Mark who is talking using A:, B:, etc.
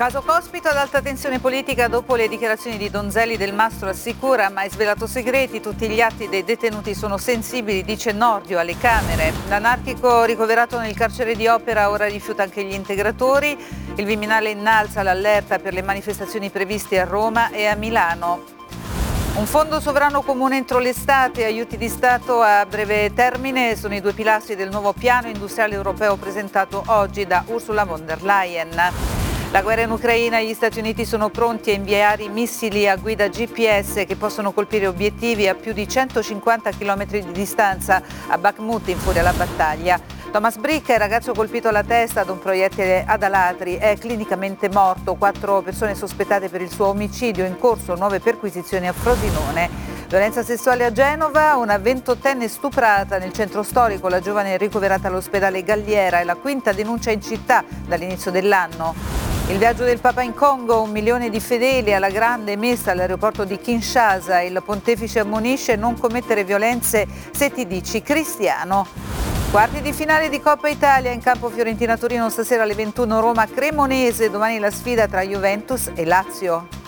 A: Caso Cospito ad alta tensione politica dopo le dichiarazioni di Donzelli del Mastro assicura mai svelato segreti, tutti gli atti dei detenuti sono sensibili, dice Nordio alle Camere. L'anarchico ricoverato nel carcere di Opera ora rifiuta anche gli integratori. Il Viminale innalza l'allerta per le manifestazioni previste a Roma e a Milano. Un fondo sovrano comune entro l'estate, aiuti di Stato a breve termine sono i due pilastri del nuovo piano industriale europeo presentato oggi da Ursula von der Leyen. La guerra in Ucraina e gli Stati Uniti sono pronti a inviare missili a guida GPS che possono colpire obiettivi a più di 150 km di distanza a Bakhmut in furia alla battaglia. Thomas Bricca, il ragazzo colpito alla testa da un proiettile ad alatri, è clinicamente morto. Quattro persone sospettate per il suo omicidio in corso, nuove perquisizioni a Frosinone. Violenza sessuale a Genova, una ventottenne stuprata nel centro storico, la giovane è ricoverata all'ospedale Galliera, è la quinta denuncia in città dall'inizio dell'anno. Il viaggio del Papa in Congo, un milione di fedeli alla grande messa all'aeroporto di Kinshasa. Il pontefice ammonisce non commettere violenze se ti dici cristiano. Quarti di finale di Coppa Italia in campo Fiorentina Torino stasera alle 21 Roma Cremonese, domani la sfida tra Juventus e Lazio.